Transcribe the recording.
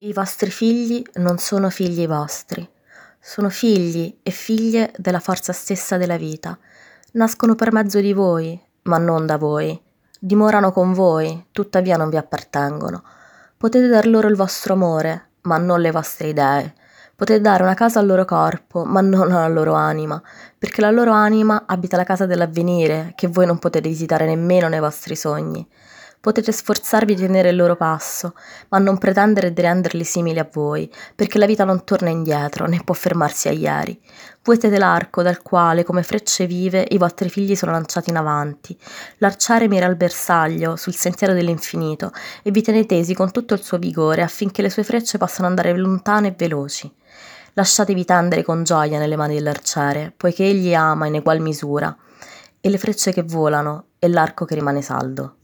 I vostri figli non sono figli vostri, sono figli e figlie della forza stessa della vita. Nascono per mezzo di voi, ma non da voi. Dimorano con voi, tuttavia non vi appartengono. Potete dar loro il vostro amore, ma non le vostre idee. Potete dare una casa al loro corpo, ma non alla loro anima, perché la loro anima abita la casa dell'avvenire, che voi non potete visitare nemmeno nei vostri sogni. Potete sforzarvi di tenere il loro passo, ma non pretendere di renderli simili a voi, perché la vita non torna indietro, né può fermarsi a ieri. Voi siete l'arco dal quale, come frecce vive, i vostri figli sono lanciati in avanti. L'arciere mira al bersaglio, sul sentiero dell'infinito, e vi tiene tesi con tutto il suo vigore affinché le sue frecce possano andare lontane e veloci. Lasciatevi tendere con gioia nelle mani dell'arciere, poiché egli ama in egual misura, e le frecce che volano e l'arco che rimane saldo.